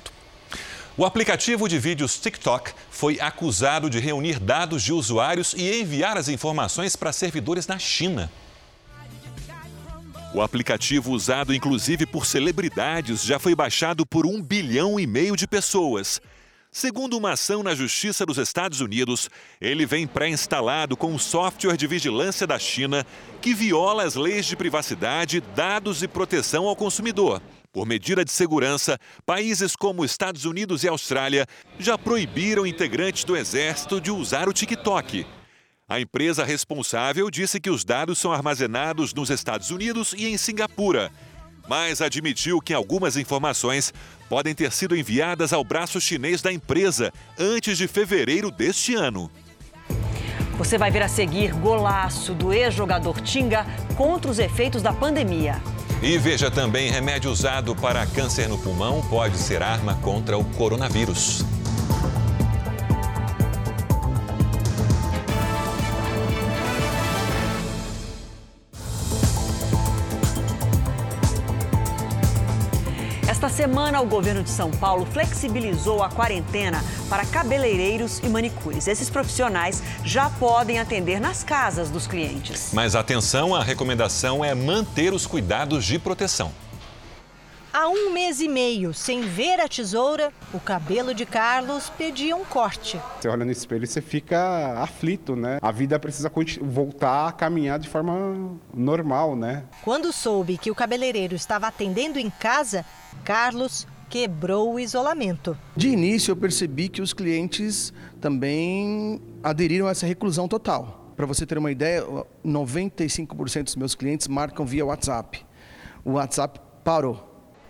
O aplicativo de vídeos TikTok foi acusado de reunir dados de usuários e enviar as informações para servidores na China. O aplicativo, usado inclusive por celebridades, já foi baixado por um bilhão e meio de pessoas. Segundo uma ação na Justiça dos Estados Unidos, ele vem pré-instalado com um software de vigilância da China que viola as leis de privacidade, dados e proteção ao consumidor. Por medida de segurança, países como Estados Unidos e Austrália já proibiram integrantes do Exército de usar o TikTok. A empresa responsável disse que os dados são armazenados nos Estados Unidos e em Singapura, mas admitiu que algumas informações podem ter sido enviadas ao braço chinês da empresa antes de fevereiro deste ano. Você vai ver a seguir golaço do ex-jogador Tinga contra os efeitos da pandemia. E veja também: remédio usado para câncer no pulmão pode ser arma contra o coronavírus. Semana, o governo de São Paulo flexibilizou a quarentena para cabeleireiros e manicures. Esses profissionais já podem atender nas casas dos clientes. Mas atenção, a recomendação é manter os cuidados de proteção. Há um mês e meio, sem ver a tesoura, o cabelo de Carlos pedia um corte. Você olha no espelho e você fica aflito, né? A vida precisa voltar a caminhar de forma normal, né? Quando soube que o cabeleireiro estava atendendo em casa, Carlos quebrou o isolamento. De início, eu percebi que os clientes também aderiram a essa reclusão total. Para você ter uma ideia, 95% dos meus clientes marcam via WhatsApp. O WhatsApp parou.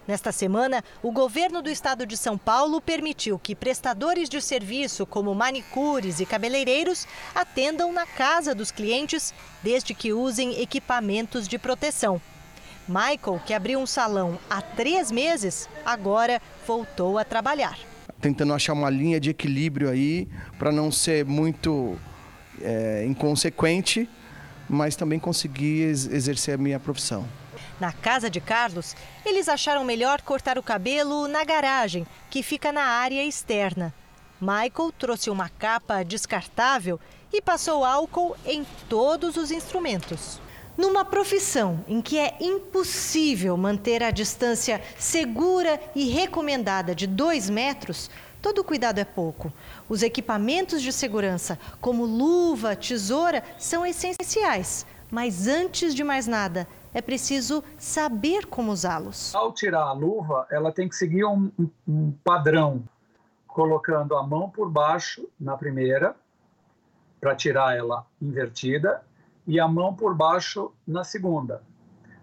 Nesta semana, o governo do estado de São Paulo permitiu que prestadores de serviço, como manicures e cabeleireiros, atendam na casa dos clientes, desde que usem equipamentos de proteção. Michael, que abriu um salão há três meses, agora voltou a trabalhar. Tentando achar uma linha de equilíbrio aí para não ser muito é, inconsequente, mas também conseguir exercer a minha profissão. Na casa de Carlos, eles acharam melhor cortar o cabelo na garagem, que fica na área externa. Michael trouxe uma capa descartável e passou álcool em todos os instrumentos. Numa profissão em que é impossível manter a distância segura e recomendada de dois metros, todo cuidado é pouco. Os equipamentos de segurança, como luva, tesoura, são essenciais. Mas antes de mais nada, é preciso saber como usá-los. Ao tirar a luva, ela tem que seguir um, um, padrão, colocando a mão por baixo na primeira, para tirar ela invertida, e a mão por baixo na segunda.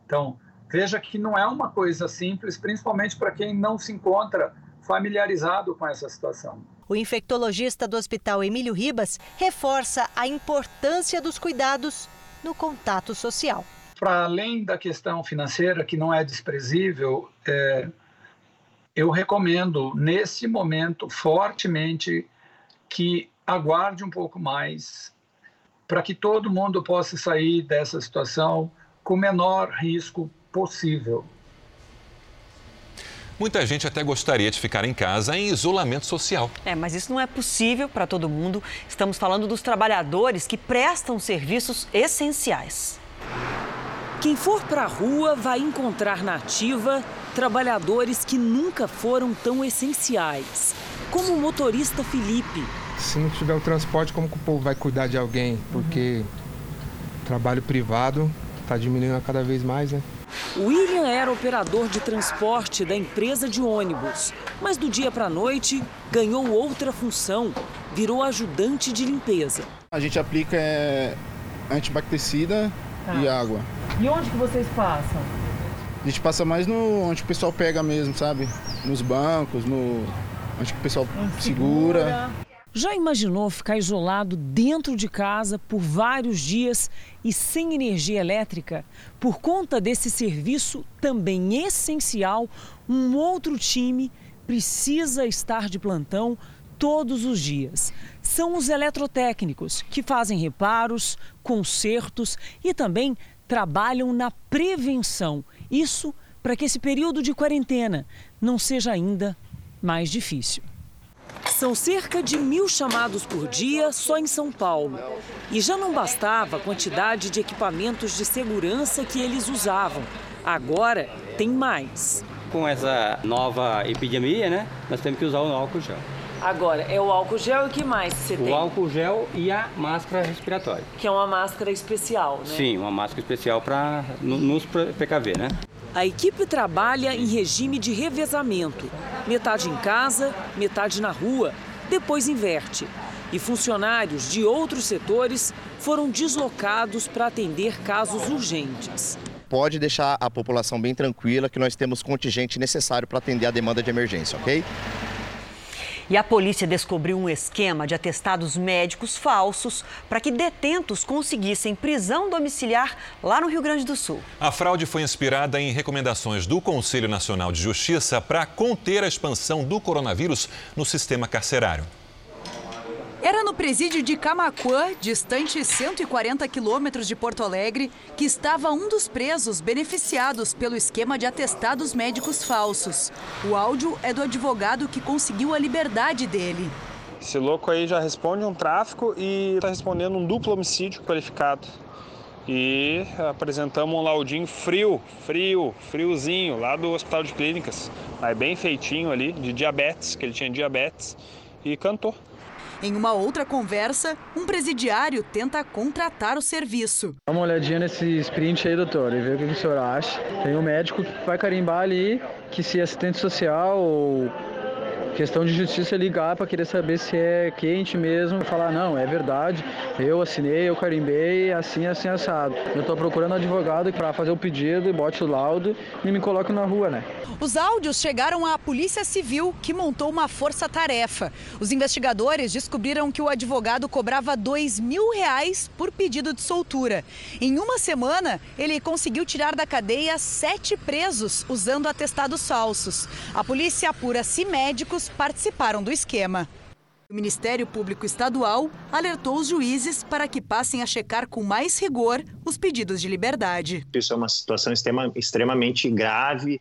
Então, veja que não é uma coisa simples, principalmente para quem não se encontra familiarizado com essa situação. O infectologista do Hospital Emílio Ribas reforça a importância dos cuidados no contato social para além da questão financeira, que não é desprezível, é, eu recomendo, nesse momento, fortemente que aguarde um pouco mais, para que todo mundo possa sair dessa situação com o menor risco possível. Muita gente até gostaria de ficar em casa em isolamento social. É, mas isso não é possível para todo mundo. Estamos falando dos trabalhadores que prestam serviços essenciais. Quem for para a rua vai encontrar na ativa trabalhadores que nunca foram tão essenciais, como o motorista Felipe. Se não tiver o transporte, como que o povo vai cuidar de alguém? Porque trabalho privado está diminuindo cada vez mais, né? William era operador de transporte da empresa de ônibus, mas do dia para a noite ganhou outra função, virou ajudante de limpeza. A gente aplica é, antibactericida tá. e água. E onde que vocês passam? A gente passa mais no onde o pessoal pega mesmo, sabe? Nos bancos, no onde o pessoal segura. segura. Já imaginou ficar isolado dentro de casa por vários dias e sem energia elétrica? Por conta desse serviço também essencial, um outro time precisa estar de plantão todos os dias. São os eletrotécnicos que fazem reparos, consertos e também trabalham na prevenção. Isso para que esse período de quarentena não seja ainda mais difícil. São cerca de mil chamados por dia só em São Paulo. E já não bastava a quantidade de equipamentos de segurança que eles usavam. Agora tem mais. Com essa nova epidemia, né, nós temos que usar o álcool gel. Agora, é o álcool gel e o que mais você o tem? O álcool gel e a máscara respiratória. Que é uma máscara especial, né? Sim, uma máscara especial para nos PKV, né? A equipe trabalha em regime de revezamento. Metade em casa, metade na rua. Depois inverte. E funcionários de outros setores foram deslocados para atender casos urgentes pode deixar a população bem tranquila que nós temos contingente necessário para atender a demanda de emergência, ok? E a polícia descobriu um esquema de atestados médicos falsos para que detentos conseguissem prisão domiciliar lá no Rio Grande do Sul. A fraude foi inspirada em recomendações do Conselho Nacional de Justiça para conter a expansão do coronavírus no sistema carcerário. Era no presídio de Camacuã, distante 140 quilômetros de Porto Alegre, que estava um dos presos beneficiados pelo esquema de atestados médicos falsos. O áudio é do advogado que conseguiu a liberdade dele. Esse louco aí já responde um tráfico e está respondendo um duplo homicídio qualificado. E apresentamos um laudinho frio, frio, friozinho, lá do Hospital de Clínicas, mas bem feitinho ali, de diabetes, que ele tinha diabetes, e cantou. Em uma outra conversa, um presidiário tenta contratar o serviço. Dá uma olhadinha nesse sprint aí, doutor, e vê o que o senhor acha. Tem um médico que vai carimbar ali que se assistente social ou questão de justiça ligar para querer saber se é quente mesmo, falar não, é verdade, eu assinei, eu carimbei, assim, assim, assado. Eu estou procurando advogado para fazer o pedido e bote o laudo e me coloque na rua, né? Os áudios chegaram à Polícia Civil, que montou uma força-tarefa. Os investigadores descobriram que o advogado cobrava dois mil reais por pedido de soltura. Em uma semana, ele conseguiu tirar da cadeia sete presos usando atestados falsos. A polícia apura se médicos participaram do esquema. O Ministério Público Estadual alertou os juízes para que passem a checar com mais rigor os pedidos de liberdade. Isso é uma situação extrema, extremamente grave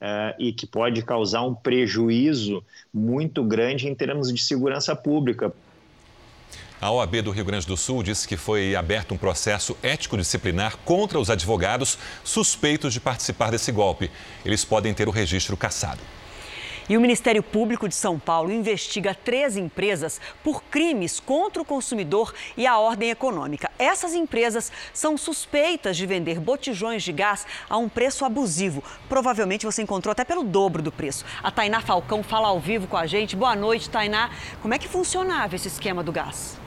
uh, e que pode causar um prejuízo muito grande em termos de segurança pública. A OAB do Rio Grande do Sul disse que foi aberto um processo ético-disciplinar contra os advogados suspeitos de participar desse golpe. Eles podem ter o registro cassado. E o Ministério Público de São Paulo investiga três empresas por crimes contra o consumidor e a ordem econômica. Essas empresas são suspeitas de vender botijões de gás a um preço abusivo. Provavelmente você encontrou até pelo dobro do preço. A Tainá Falcão fala ao vivo com a gente. Boa noite, Tainá. Como é que funcionava esse esquema do gás?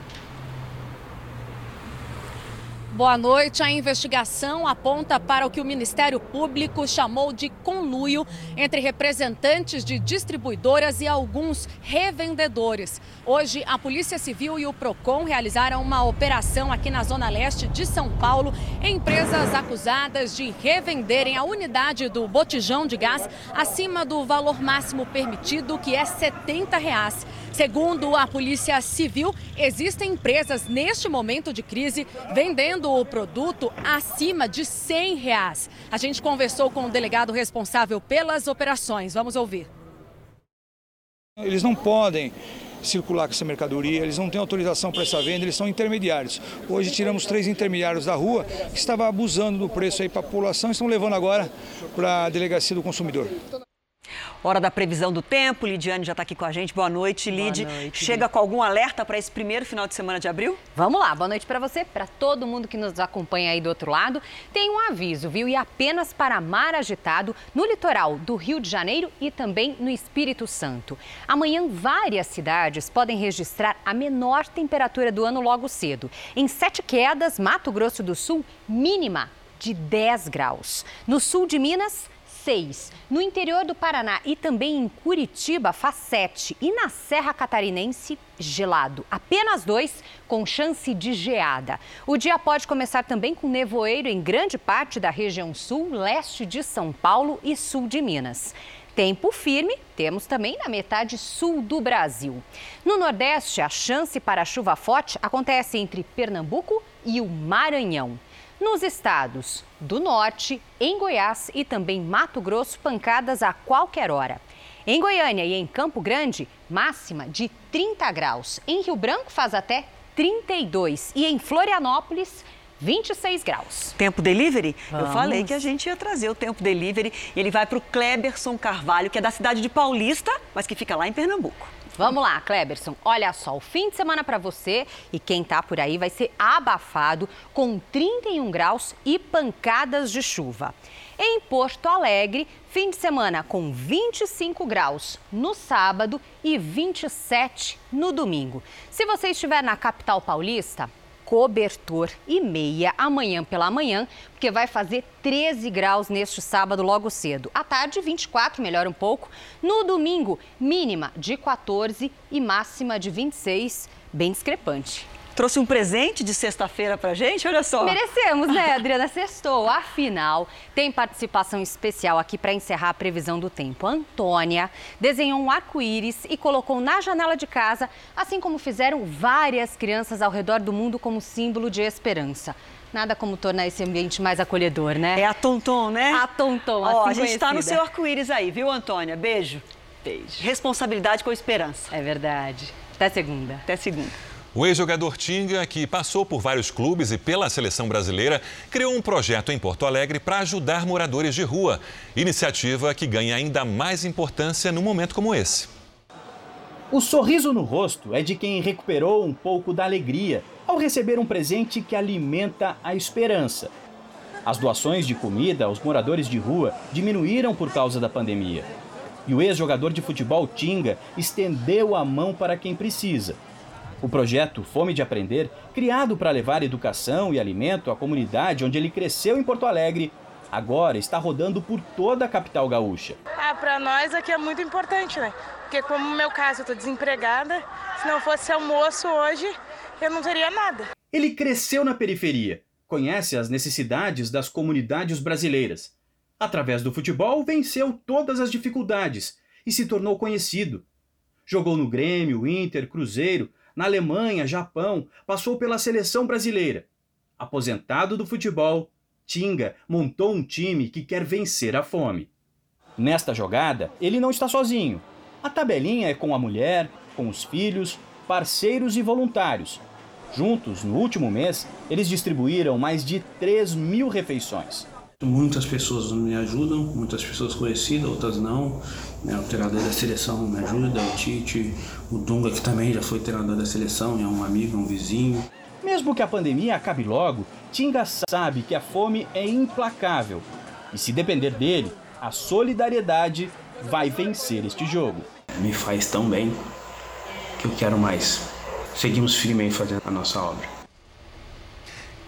Boa noite. A investigação aponta para o que o Ministério Público chamou de conluio entre representantes de distribuidoras e alguns revendedores. Hoje, a Polícia Civil e o Procon realizaram uma operação aqui na Zona Leste de São Paulo em empresas acusadas de revenderem a unidade do botijão de gás acima do valor máximo permitido, que é 70 reais. Segundo a Polícia Civil, existem empresas neste momento de crise vendendo o produto acima de 100 reais. A gente conversou com o delegado responsável pelas operações. Vamos ouvir. Eles não podem circular com essa mercadoria, eles não têm autorização para essa venda, eles são intermediários. Hoje tiramos três intermediários da rua que estavam abusando do preço aí para a população e estão levando agora para a delegacia do consumidor. Hora da previsão do tempo. Lidiane já está aqui com a gente. Boa noite, Lid. Chega com algum alerta para esse primeiro final de semana de abril? Vamos lá. Boa noite para você, para todo mundo que nos acompanha aí do outro lado. Tem um aviso, viu? E apenas para mar agitado no litoral do Rio de Janeiro e também no Espírito Santo. Amanhã, várias cidades podem registrar a menor temperatura do ano logo cedo. Em Sete Quedas, Mato Grosso do Sul, mínima de 10 graus. No sul de Minas, 6. No interior do Paraná e também em Curitiba faz 7. E na Serra Catarinense, gelado. Apenas 2, com chance de geada. O dia pode começar também com nevoeiro em grande parte da região sul, leste de São Paulo e sul de Minas. Tempo firme temos também na metade sul do Brasil. No Nordeste, a chance para chuva forte acontece entre Pernambuco e o Maranhão. Nos estados do norte, em Goiás e também Mato Grosso, pancadas a qualquer hora. Em Goiânia e em Campo Grande, máxima de 30 graus. Em Rio Branco faz até 32 e em Florianópolis 26 graus. Tempo delivery? Vamos. Eu falei que a gente ia trazer o tempo delivery e ele vai para o Kleberson Carvalho, que é da cidade de Paulista, mas que fica lá em Pernambuco. Vamos lá, Kleberson. Olha só, o fim de semana para você e quem tá por aí vai ser abafado com 31 graus e pancadas de chuva. Em Porto Alegre, fim de semana com 25 graus no sábado e 27 no domingo. Se você estiver na capital paulista, cobertor e meia amanhã pela manhã, porque vai fazer 13 graus neste sábado logo cedo. À tarde, 24, melhora um pouco. No domingo, mínima de 14 e máxima de 26, bem discrepante. Trouxe um presente de sexta-feira pra gente, olha só. Merecemos, né, Adriana? Sextou. Afinal, tem participação especial aqui para encerrar a previsão do tempo. A Antônia desenhou um arco-íris e colocou na janela de casa, assim como fizeram várias crianças ao redor do mundo como símbolo de esperança. Nada como tornar esse ambiente mais acolhedor, né? É a Tonton, né? A Tonton, Ó, assim a gente tá no seu arco-íris aí, viu, Antônia? Beijo. Beijo. Responsabilidade com esperança. É verdade. Até segunda. Até segunda. O ex-jogador Tinga, que passou por vários clubes e pela seleção brasileira, criou um projeto em Porto Alegre para ajudar moradores de rua. Iniciativa que ganha ainda mais importância num momento como esse. O sorriso no rosto é de quem recuperou um pouco da alegria ao receber um presente que alimenta a esperança. As doações de comida aos moradores de rua diminuíram por causa da pandemia. E o ex-jogador de futebol Tinga estendeu a mão para quem precisa. O projeto Fome de Aprender, criado para levar educação e alimento à comunidade onde ele cresceu em Porto Alegre, agora está rodando por toda a capital gaúcha. Ah, para nós aqui é muito importante, né? Porque como no meu caso eu tô desempregada, se não fosse almoço hoje, eu não teria nada. Ele cresceu na periferia, conhece as necessidades das comunidades brasileiras. Através do futebol, venceu todas as dificuldades e se tornou conhecido. Jogou no Grêmio, Inter, Cruzeiro, na Alemanha, Japão, passou pela seleção brasileira. Aposentado do futebol, Tinga montou um time que quer vencer a fome. Nesta jogada, ele não está sozinho. A tabelinha é com a mulher, com os filhos, parceiros e voluntários. Juntos, no último mês, eles distribuíram mais de 3 mil refeições. Muitas pessoas me ajudam, muitas pessoas conhecidas, outras não. Né, O treinador da seleção me ajuda, o Tite, o Dunga, que também já foi treinador da seleção, é um amigo, um vizinho. Mesmo que a pandemia acabe logo, Tinga sabe que a fome é implacável. E se depender dele, a solidariedade vai vencer este jogo. Me faz tão bem que eu quero mais. Seguimos firme aí fazendo a nossa obra.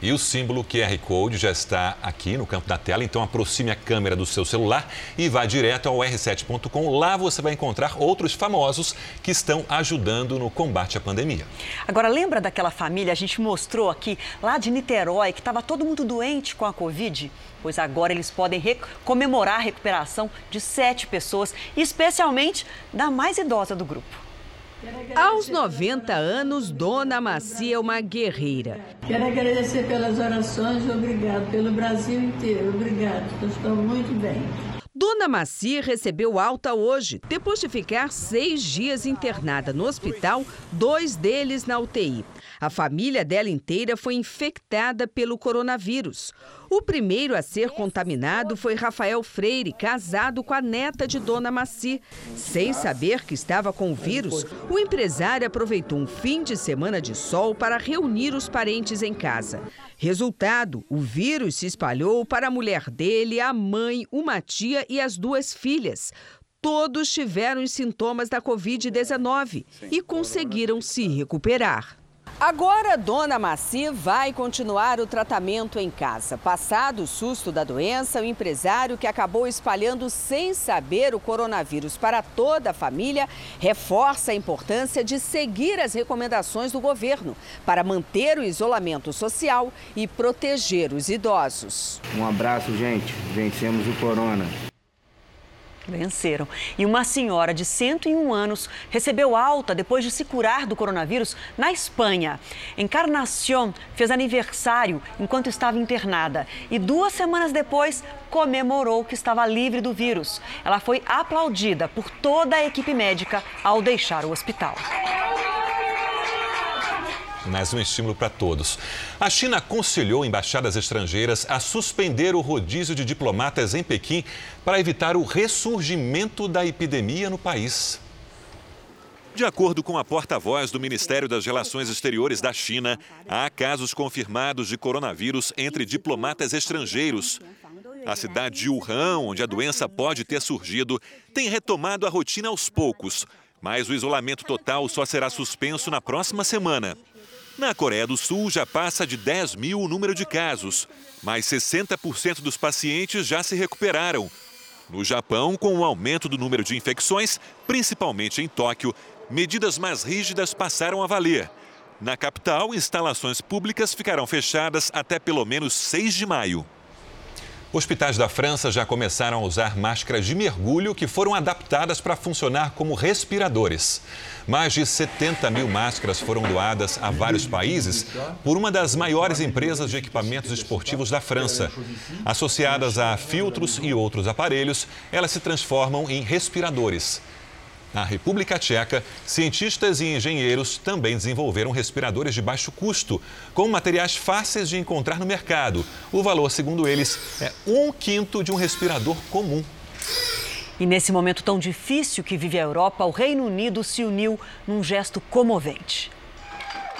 E o símbolo QR Code já está aqui no campo da tela, então aproxime a câmera do seu celular e vá direto ao r7.com. Lá você vai encontrar outros famosos que estão ajudando no combate à pandemia. Agora, lembra daquela família, a gente mostrou aqui, lá de Niterói, que estava todo mundo doente com a Covid? Pois agora eles podem comemorar a recuperação de sete pessoas, especialmente da mais idosa do grupo. Aos 90 anos, Dona Macia é uma guerreira. Quero agradecer pelas orações, obrigado. Pelo Brasil inteiro, obrigado. Eu estou muito bem. Dona Macia recebeu alta hoje, depois de ficar seis dias internada no hospital, dois deles na UTI. A família dela inteira foi infectada pelo coronavírus. O primeiro a ser contaminado foi Rafael Freire, casado com a neta de Dona Maci. Sem saber que estava com o vírus, o empresário aproveitou um fim de semana de sol para reunir os parentes em casa. Resultado: o vírus se espalhou para a mulher dele, a mãe, uma tia e as duas filhas. Todos tiveram os sintomas da Covid-19 e conseguiram se recuperar. Agora, Dona Maci vai continuar o tratamento em casa. Passado o susto da doença, o empresário que acabou espalhando sem saber o coronavírus para toda a família reforça a importância de seguir as recomendações do governo para manter o isolamento social e proteger os idosos. Um abraço, gente. Vencemos o corona. Venceram. E uma senhora de 101 anos recebeu alta depois de se curar do coronavírus na Espanha. Encarnación fez aniversário enquanto estava internada e duas semanas depois comemorou que estava livre do vírus. Ela foi aplaudida por toda a equipe médica ao deixar o hospital mais um estímulo para todos. A China aconselhou embaixadas estrangeiras a suspender o rodízio de diplomatas em Pequim para evitar o ressurgimento da epidemia no país. De acordo com a porta-voz do Ministério das Relações Exteriores da China, há casos confirmados de coronavírus entre diplomatas estrangeiros. A cidade de Wuhan, onde a doença pode ter surgido, tem retomado a rotina aos poucos, mas o isolamento total só será suspenso na próxima semana. Na Coreia do Sul, já passa de 10 mil o número de casos, mas 60% dos pacientes já se recuperaram. No Japão, com o aumento do número de infecções, principalmente em Tóquio, medidas mais rígidas passaram a valer. Na capital, instalações públicas ficarão fechadas até pelo menos 6 de maio. Hospitais da França já começaram a usar máscaras de mergulho que foram adaptadas para funcionar como respiradores. Mais de 70 mil máscaras foram doadas a vários países por uma das maiores empresas de equipamentos esportivos da França. Associadas a filtros e outros aparelhos, elas se transformam em respiradores. Na República Tcheca, cientistas e engenheiros também desenvolveram respiradores de baixo custo, com materiais fáceis de encontrar no mercado. O valor, segundo eles, é um quinto de um respirador comum. E nesse momento tão difícil que vive a Europa, o Reino Unido se uniu num gesto comovente.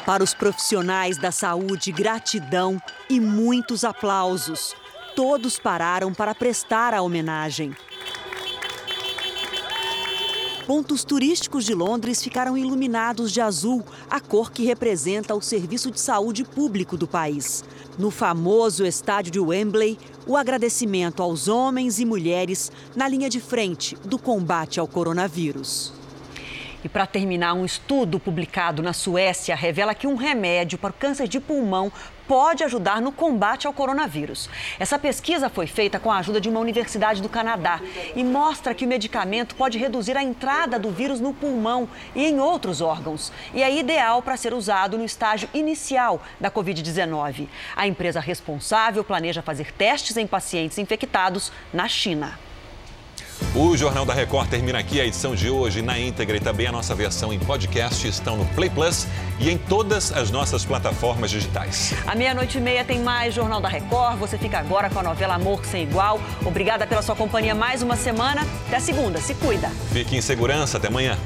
Para os profissionais da saúde, gratidão e muitos aplausos. Todos pararam para prestar a homenagem. Pontos turísticos de Londres ficaram iluminados de azul, a cor que representa o serviço de saúde público do país. No famoso estádio de Wembley, o agradecimento aos homens e mulheres na linha de frente do combate ao coronavírus. E para terminar, um estudo publicado na Suécia revela que um remédio para o câncer de pulmão pode ajudar no combate ao coronavírus. Essa pesquisa foi feita com a ajuda de uma universidade do Canadá e mostra que o medicamento pode reduzir a entrada do vírus no pulmão e em outros órgãos. E é ideal para ser usado no estágio inicial da Covid-19. A empresa responsável planeja fazer testes em pacientes infectados na China. O Jornal da Record termina aqui. A edição de hoje na íntegra e também a nossa versão em podcast estão no Play Plus e em todas as nossas plataformas digitais. À meia-noite e meia tem mais Jornal da Record. Você fica agora com a novela Amor Sem Igual. Obrigada pela sua companhia mais uma semana. Até segunda. Se cuida. Fique em segurança. Até amanhã.